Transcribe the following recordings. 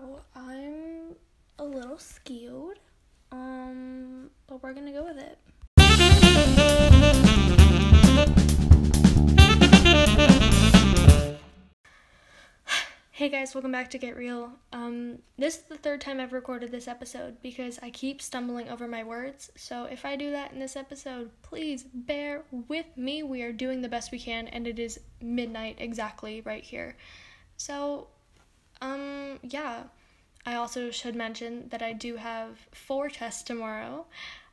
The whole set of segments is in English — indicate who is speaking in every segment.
Speaker 1: wow, I'm a little skewed. Um, but we're gonna go with it. Hey guys, welcome back to Get Real. Um, this is the third time I've recorded this episode because I keep stumbling over my words. So if I do that in this episode, please bear with me. We are doing the best we can, and it is midnight exactly right here. So, um, yeah. I also should mention that I do have four tests tomorrow.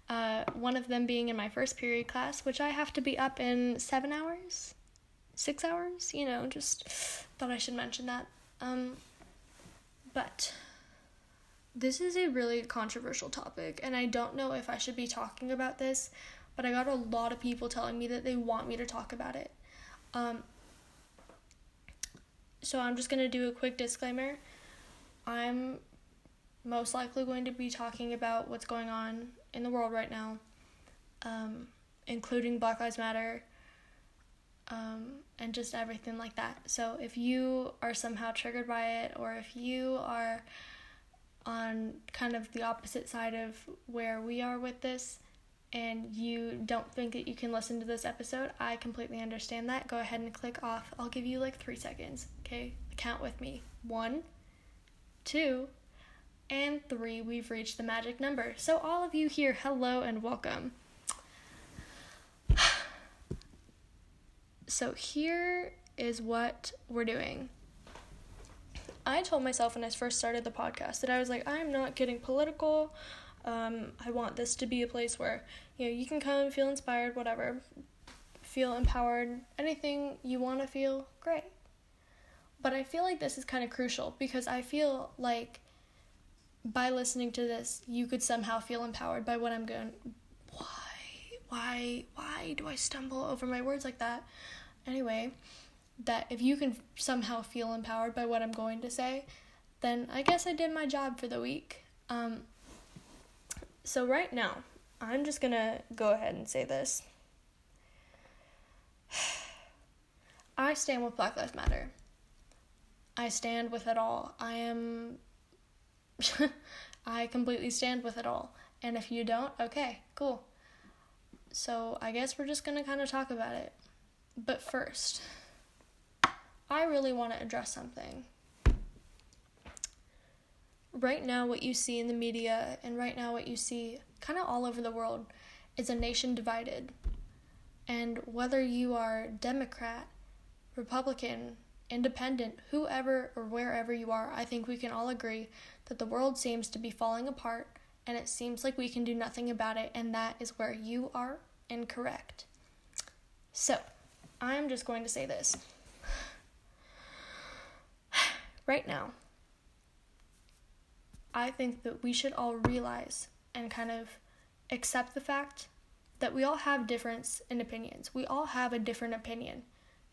Speaker 1: Uh, one of them being in my first period class, which I have to be up in seven hours, six hours. You know, just thought I should mention that. Um, but this is a really controversial topic, and I don't know if I should be talking about this, but I got a lot of people telling me that they want me to talk about it. Um, so I'm just going to do a quick disclaimer. I'm most likely going to be talking about what's going on in the world right now, um, including Black Lives Matter um, and just everything like that. So if you are somehow triggered by it, or if you are on kind of the opposite side of where we are with this, and you don't think that you can listen to this episode, I completely understand that. Go ahead and click off. I'll give you like three seconds, okay? Count with me. One, two, and three. We've reached the magic number. So, all of you here, hello and welcome. So here is what we're doing. I told myself when I first started the podcast that I was like, I'm not getting political. Um, I want this to be a place where you know you can come, feel inspired, whatever, feel empowered, anything you want to feel, great. But I feel like this is kind of crucial because I feel like by listening to this, you could somehow feel empowered by what I'm going. Why, why, why do I stumble over my words like that? Anyway, that if you can somehow feel empowered by what I'm going to say, then I guess I did my job for the week. Um, so, right now, I'm just gonna go ahead and say this. I stand with Black Lives Matter. I stand with it all. I am. I completely stand with it all. And if you don't, okay, cool. So, I guess we're just gonna kind of talk about it. But first, I really want to address something. Right now, what you see in the media, and right now, what you see kind of all over the world, is a nation divided. And whether you are Democrat, Republican, Independent, whoever or wherever you are, I think we can all agree that the world seems to be falling apart and it seems like we can do nothing about it, and that is where you are incorrect. So, I'm just going to say this. Right now, I think that we should all realize and kind of accept the fact that we all have difference in opinions. We all have a different opinion.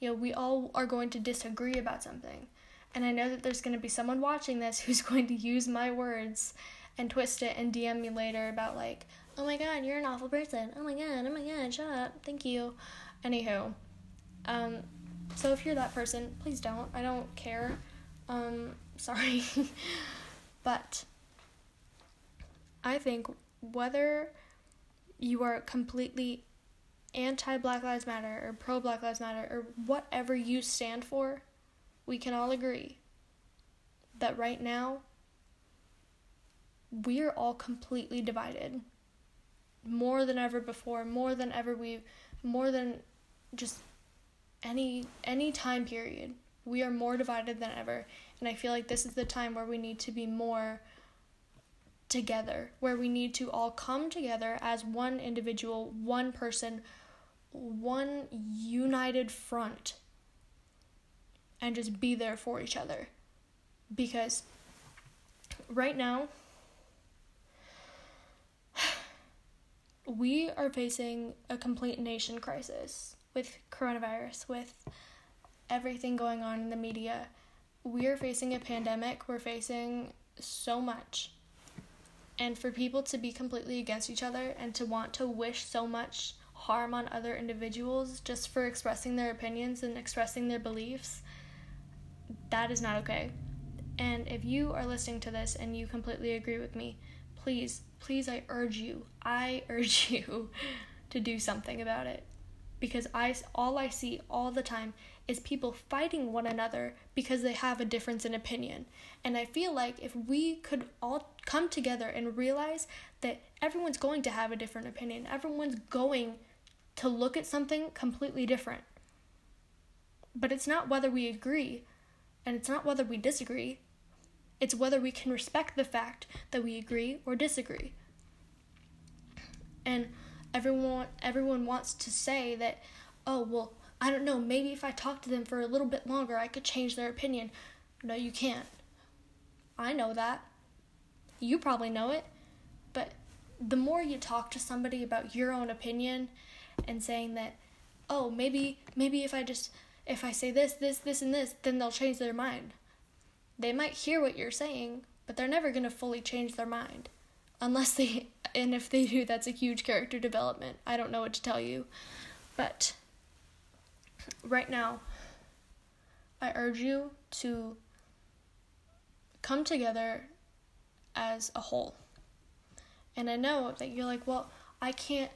Speaker 1: You know, we all are going to disagree about something. And I know that there's going to be someone watching this who's going to use my words and twist it and DM me later about, like, oh my god, you're an awful person. Oh my god, oh my god, shut up. Thank you. Anywho, um, so if you're that person, please don't. I don't care. Um, sorry. but I think whether you are completely anti Black Lives Matter or pro Black Lives Matter or whatever you stand for, we can all agree that right now we're all completely divided. More than ever before, more than ever we've, more than just any any time period. We are more divided than ever, and I feel like this is the time where we need to be more together, where we need to all come together as one individual, one person, one united front and just be there for each other. Because right now we are facing a complete nation crisis with coronavirus, with everything going on in the media. We're facing a pandemic, we're facing so much. And for people to be completely against each other and to want to wish so much harm on other individuals just for expressing their opinions and expressing their beliefs, that is not okay. And if you are listening to this and you completely agree with me, please, please, I urge you, I urge you to do something about it. Because I, all I see all the time is people fighting one another because they have a difference in opinion. And I feel like if we could all come together and realize that everyone's going to have a different opinion, everyone's going to look at something completely different. But it's not whether we agree and it's not whether we disagree. It's whether we can respect the fact that we agree or disagree. And everyone everyone wants to say that oh well I don't know, maybe if I talk to them for a little bit longer, I could change their opinion. No, you can't. I know that. You probably know it. But the more you talk to somebody about your own opinion and saying that, oh, maybe maybe if I just if I say this, this, this and this, then they'll change their mind. They might hear what you're saying, but they're never going to fully change their mind. Unless they and if they do, that's a huge character development. I don't know what to tell you. But right now, I urge you to come together as a whole. And I know that you're like, well, I can't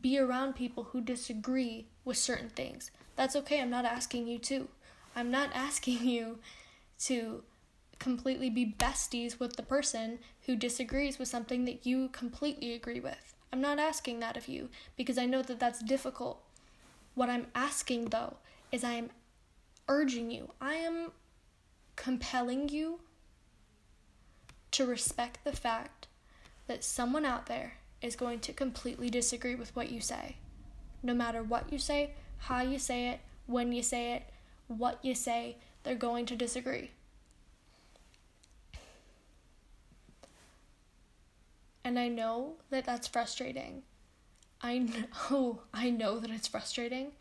Speaker 1: be around people who disagree with certain things. That's okay. I'm not asking you to. I'm not asking you to completely be besties with the person who disagrees with something that you completely agree with. I'm not asking that of you because I know that that's difficult what I'm asking though is I am urging you, I am compelling you to respect the fact that someone out there is going to completely disagree with what you say. No matter what you say, how you say it, when you say it, what you say, they're going to disagree. And I know that that's frustrating I know, I know that it's frustrating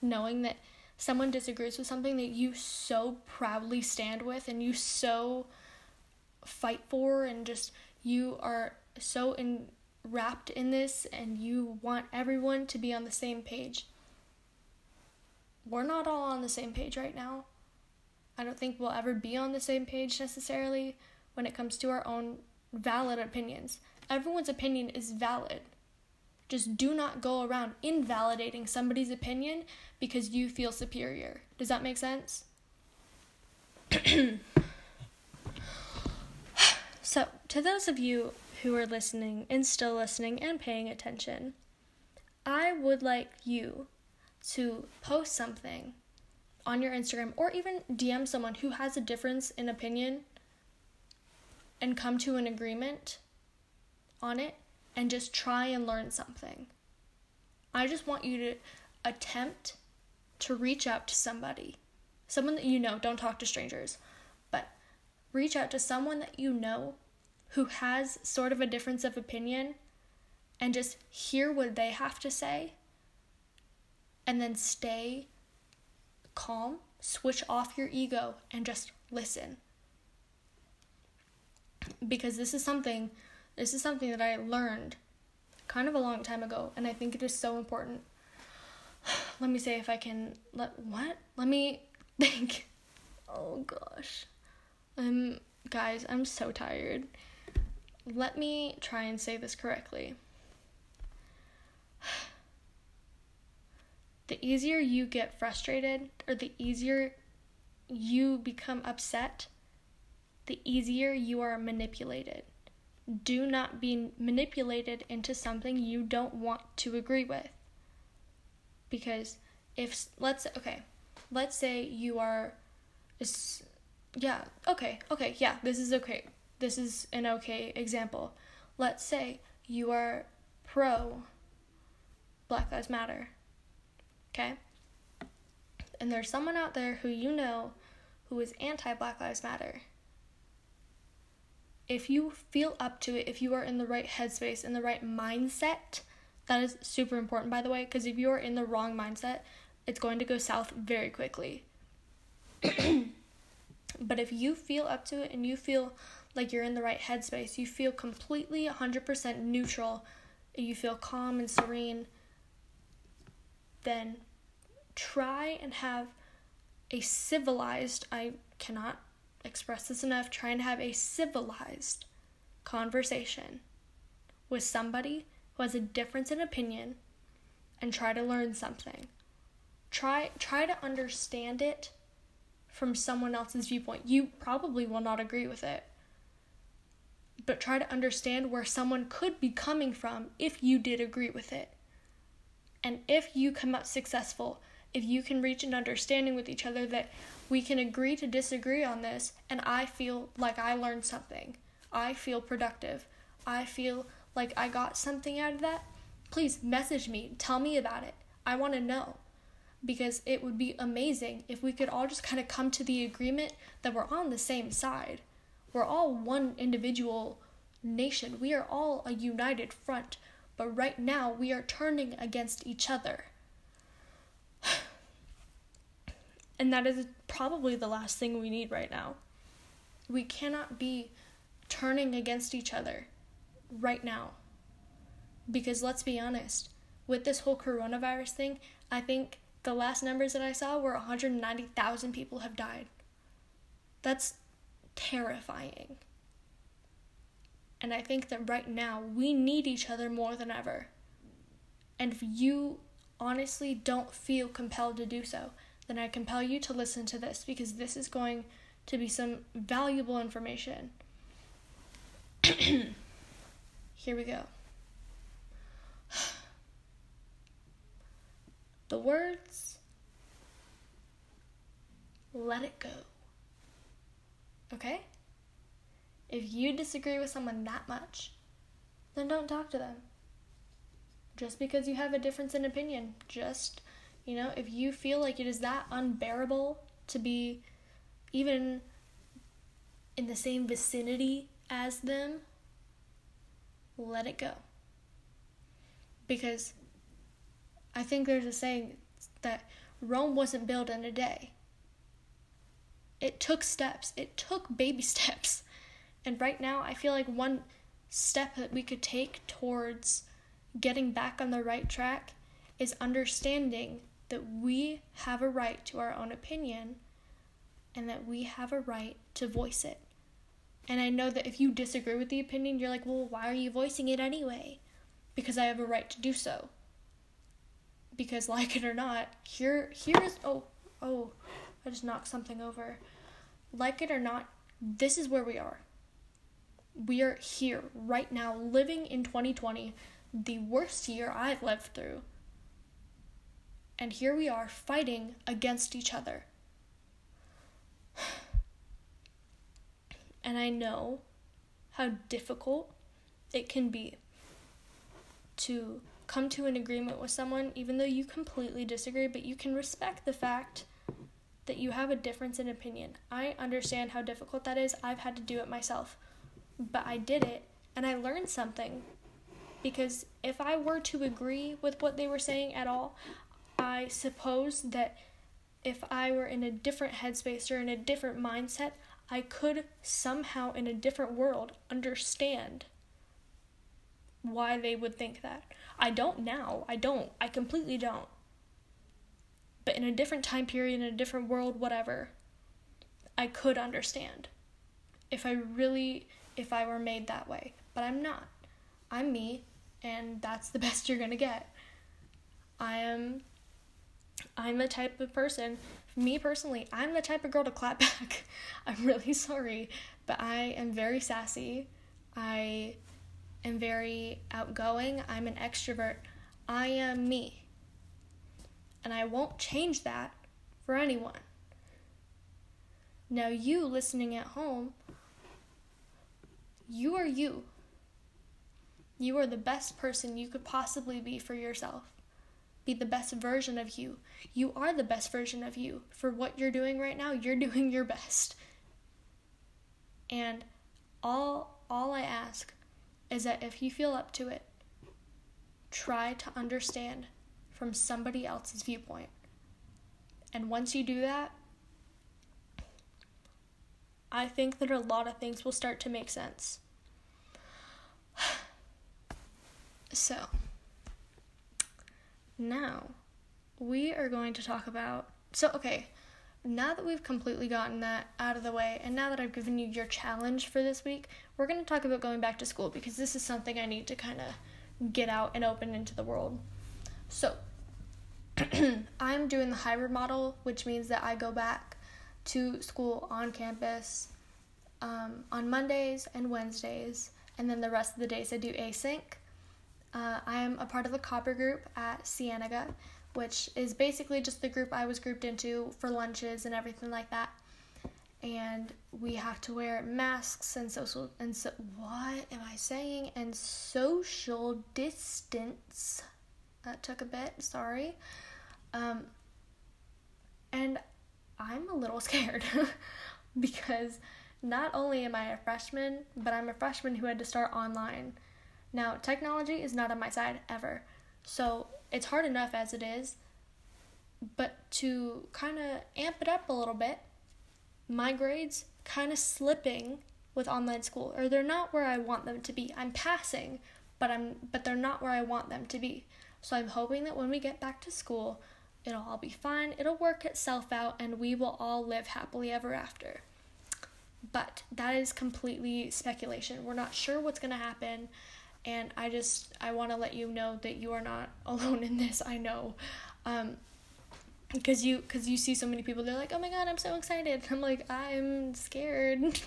Speaker 1: knowing that someone disagrees with something that you so proudly stand with and you so fight for and just you are so in, wrapped in this and you want everyone to be on the same page. We're not all on the same page right now. I don't think we'll ever be on the same page necessarily when it comes to our own valid opinions. Everyone's opinion is valid. Just do not go around invalidating somebody's opinion because you feel superior. Does that make sense? so, to those of you who are listening and still listening and paying attention, I would like you to post something on your Instagram or even DM someone who has a difference in opinion and come to an agreement on it and just try and learn something. I just want you to attempt to reach out to somebody, someone that you know, don't talk to strangers, but reach out to someone that you know who has sort of a difference of opinion and just hear what they have to say and then stay calm, switch off your ego, and just listen. Because this is something this is something that I learned kind of a long time ago, and I think it is so important. Let me say if I can let what? Let me think. Oh gosh. Um guys, I'm so tired. Let me try and say this correctly. The easier you get frustrated or the easier you become upset, the easier you are manipulated do not be manipulated into something you don't want to agree with. Because if let's okay, let's say you are yeah, okay. Okay, yeah, this is okay. This is an okay example. Let's say you are pro Black Lives Matter. Okay? And there's someone out there who you know who is anti Black Lives Matter if you feel up to it, if you are in the right headspace, in the right mindset, that is super important, by the way, because if you are in the wrong mindset, it's going to go south very quickly. but if you feel up to it and you feel like you're in the right headspace, you feel completely 100% neutral, you feel calm and serene, then try and have a civilized, I cannot express this enough, trying to have a civilized conversation with somebody who has a difference in opinion and try to learn something. Try try to understand it from someone else's viewpoint. You probably will not agree with it. But try to understand where someone could be coming from if you did agree with it. And if you come out successful, if you can reach an understanding with each other that we can agree to disagree on this and I feel like I learned something. I feel productive. I feel like I got something out of that. Please message me. Tell me about it. I want to know. Because it would be amazing if we could all just kind of come to the agreement that we're on the same side. We're all one individual nation. We are all a united front. But right now, we are turning against each other. And that is probably the last thing we need right now. We cannot be turning against each other right now. Because let's be honest, with this whole coronavirus thing, I think the last numbers that I saw were 190,000 people have died. That's terrifying. And I think that right now we need each other more than ever. And if you honestly don't feel compelled to do so, then I compel you to listen to this because this is going to be some valuable information. Here we go. The words let it go. Okay? If you disagree with someone that much, then don't talk to them. Just because you have a difference in opinion, just you know, if you feel like it is that unbearable to be even in the same vicinity as them, let it go. Because I think there's a saying that Rome wasn't built in a day. It took steps, it took baby steps. And right now, I feel like one step that we could take towards getting back on the right track is understanding that we have a right to our own opinion and that we have a right to voice it. And I know that if you disagree with the opinion, you're like, well, why are you voicing it anyway? Because I have a right to do so. Because, like it or not, here, here is, oh, oh, I just knocked something over. Like it or not, this is where we are. We are here right now, living in 2020, the worst year I've lived through. And here we are fighting against each other. And I know how difficult it can be to come to an agreement with someone, even though you completely disagree, but you can respect the fact that you have a difference in opinion. I understand how difficult that is. I've had to do it myself. But I did it and I learned something. Because if I were to agree with what they were saying at all, I suppose that if I were in a different headspace or in a different mindset, I could somehow in a different world understand why they would think that. I don't now. I don't. I completely don't. But in a different time period, in a different world, whatever, I could understand. If I really, if I were made that way. But I'm not. I'm me, and that's the best you're gonna get. I am the type of person, me personally, I'm the type of girl to clap back. I'm really sorry, but I am very sassy. I am very outgoing. I'm an extrovert. I am me. And I won't change that for anyone. Now, you listening at home, you are you. You are the best person you could possibly be for yourself be the best version of you. You are the best version of you. For what you're doing right now, you're doing your best. And all all I ask is that if you feel up to it, try to understand from somebody else's viewpoint. And once you do that, I think that a lot of things will start to make sense. So, now, we are going to talk about. So, okay, now that we've completely gotten that out of the way, and now that I've given you your challenge for this week, we're going to talk about going back to school because this is something I need to kind of get out and open into the world. So, I'm doing the hybrid model, which means that I go back to school on campus um, on Mondays and Wednesdays, and then the rest of the days I do async. Uh, I am a part of the Copper group at Cienega, which is basically just the group I was grouped into for lunches and everything like that. And we have to wear masks and social and so what am I saying? And social distance. That took a bit, sorry. Um, and I'm a little scared because not only am I a freshman, but I'm a freshman who had to start online. Now, technology is not on my side ever. So it's hard enough as it is. But to kind of amp it up a little bit, my grades kind of slipping with online school, or they're not where I want them to be. I'm passing, but I'm but they're not where I want them to be. So I'm hoping that when we get back to school, it'll all be fine. It'll work itself out, and we will all live happily ever after. But that is completely speculation. We're not sure what's gonna happen and I just I want to let you know that you are not alone in this. I know, um, because you because you see so many people. They're like, oh my god, I'm so excited. I'm like, I'm scared.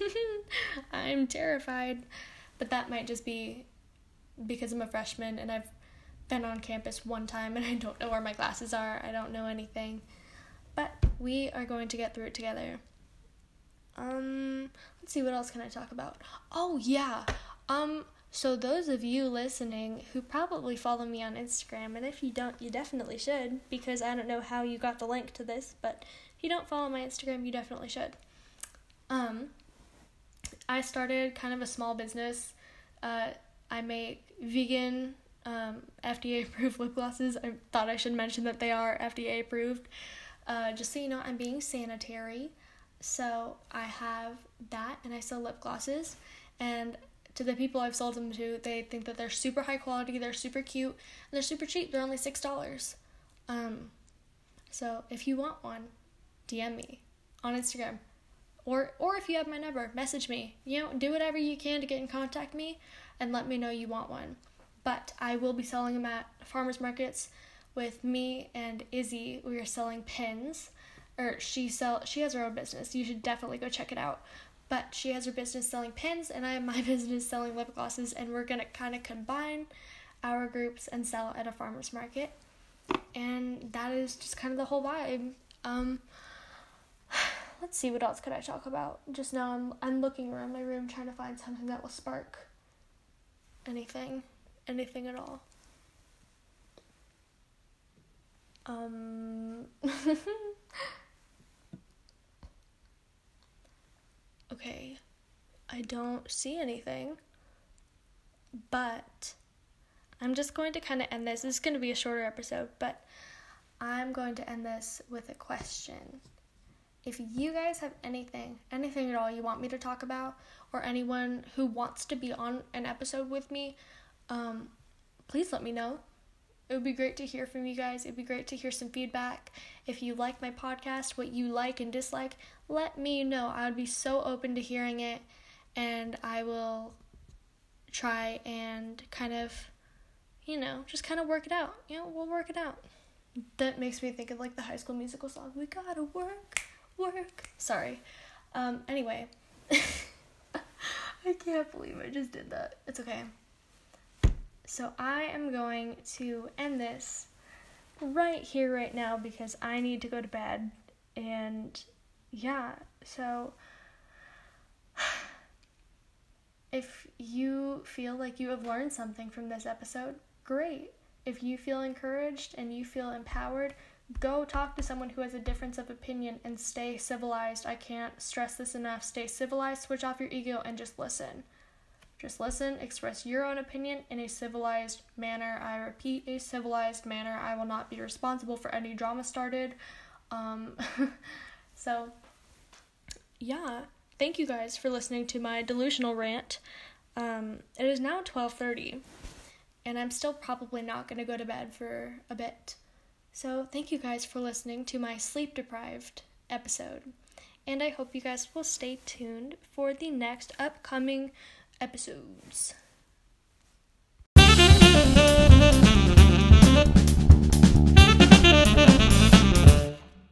Speaker 1: I'm terrified, but that might just be because I'm a freshman and I've been on campus one time and I don't know where my classes are. I don't know anything, but we are going to get through it together. Um, let's see what else can I talk about. Oh yeah, um so, those of you listening who probably follow me on Instagram, and if you don't, you definitely should, because I don't know how you got the link to this, but if you don't follow my Instagram, you definitely should. Um, I started kind of a small business. Uh, I make vegan, um, FDA approved lip glosses. I thought I should mention that they are FDA approved. Uh, just so you know, I'm being sanitary. So, I have that, and I sell lip glosses. And to the people I've sold them to, they think that they're super high quality, they're super cute, and they're super cheap. They're only six dollars. Um, so if you want one, DM me on Instagram, or or if you have my number, message me. You know, do whatever you can to get in contact me, and let me know you want one. But I will be selling them at farmers markets with me and Izzy. We are selling pins, or she sell she has her own business. You should definitely go check it out but she has her business selling pins and I have my business selling lip glosses and we're gonna kind of combine our groups and sell at a farmer's market. And that is just kind of the whole vibe. Um let's see what else could I talk about? Just now I'm I'm looking around my room trying to find something that will spark anything anything at all. Um Okay, I don't see anything, but I'm just going to kind of end this. This is going to be a shorter episode, but I'm going to end this with a question. If you guys have anything, anything at all you want me to talk about, or anyone who wants to be on an episode with me, um, please let me know. It would be great to hear from you guys. It'd be great to hear some feedback. If you like my podcast, what you like and dislike, let me know. I would be so open to hearing it, and I will try and kind of, you know, just kind of work it out. You know, we'll work it out. That makes me think of like the high school musical song. We gotta work, work. Sorry. Um, anyway. I can't believe I just did that. It's okay. So I am going to end this right here, right now, because I need to go to bed. And yeah, so if you feel like you have learned something from this episode, great. If you feel encouraged and you feel empowered, go talk to someone who has a difference of opinion and stay civilized. I can't stress this enough. Stay civilized, switch off your ego, and just listen. Just listen, express your own opinion in a civilized manner. I repeat, a civilized manner. I will not be responsible for any drama started. Um, so, yeah, thank you guys for listening to my delusional rant. Um, it is now 12:30, and I'm still probably not going to go to bed for a bit. So, thank you guys for listening to my sleep deprived episode. And I hope you guys will stay tuned for the next upcoming episodes.